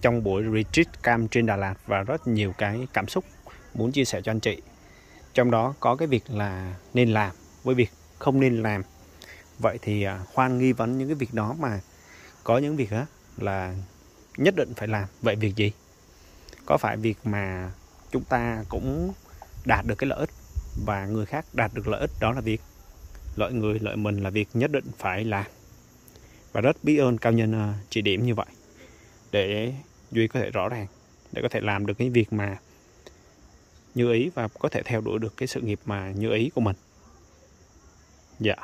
trong buổi retreat cam trên Đà Lạt và rất nhiều cái cảm xúc muốn chia sẻ cho anh chị. Trong đó có cái việc là nên làm với việc không nên làm. Vậy thì à, khoan nghi vấn những cái việc đó mà có những việc á là nhất định phải làm. Vậy việc gì? Có phải việc mà chúng ta cũng đạt được cái lợi ích và người khác đạt được lợi ích đó là việc? Lợi người, lợi mình là việc nhất định phải làm. Và rất biết ơn cao nhân à, chỉ điểm như vậy để duy có thể rõ ràng, để có thể làm được cái việc mà như ý và có thể theo đuổi được cái sự nghiệp mà như ý của mình. Dạ.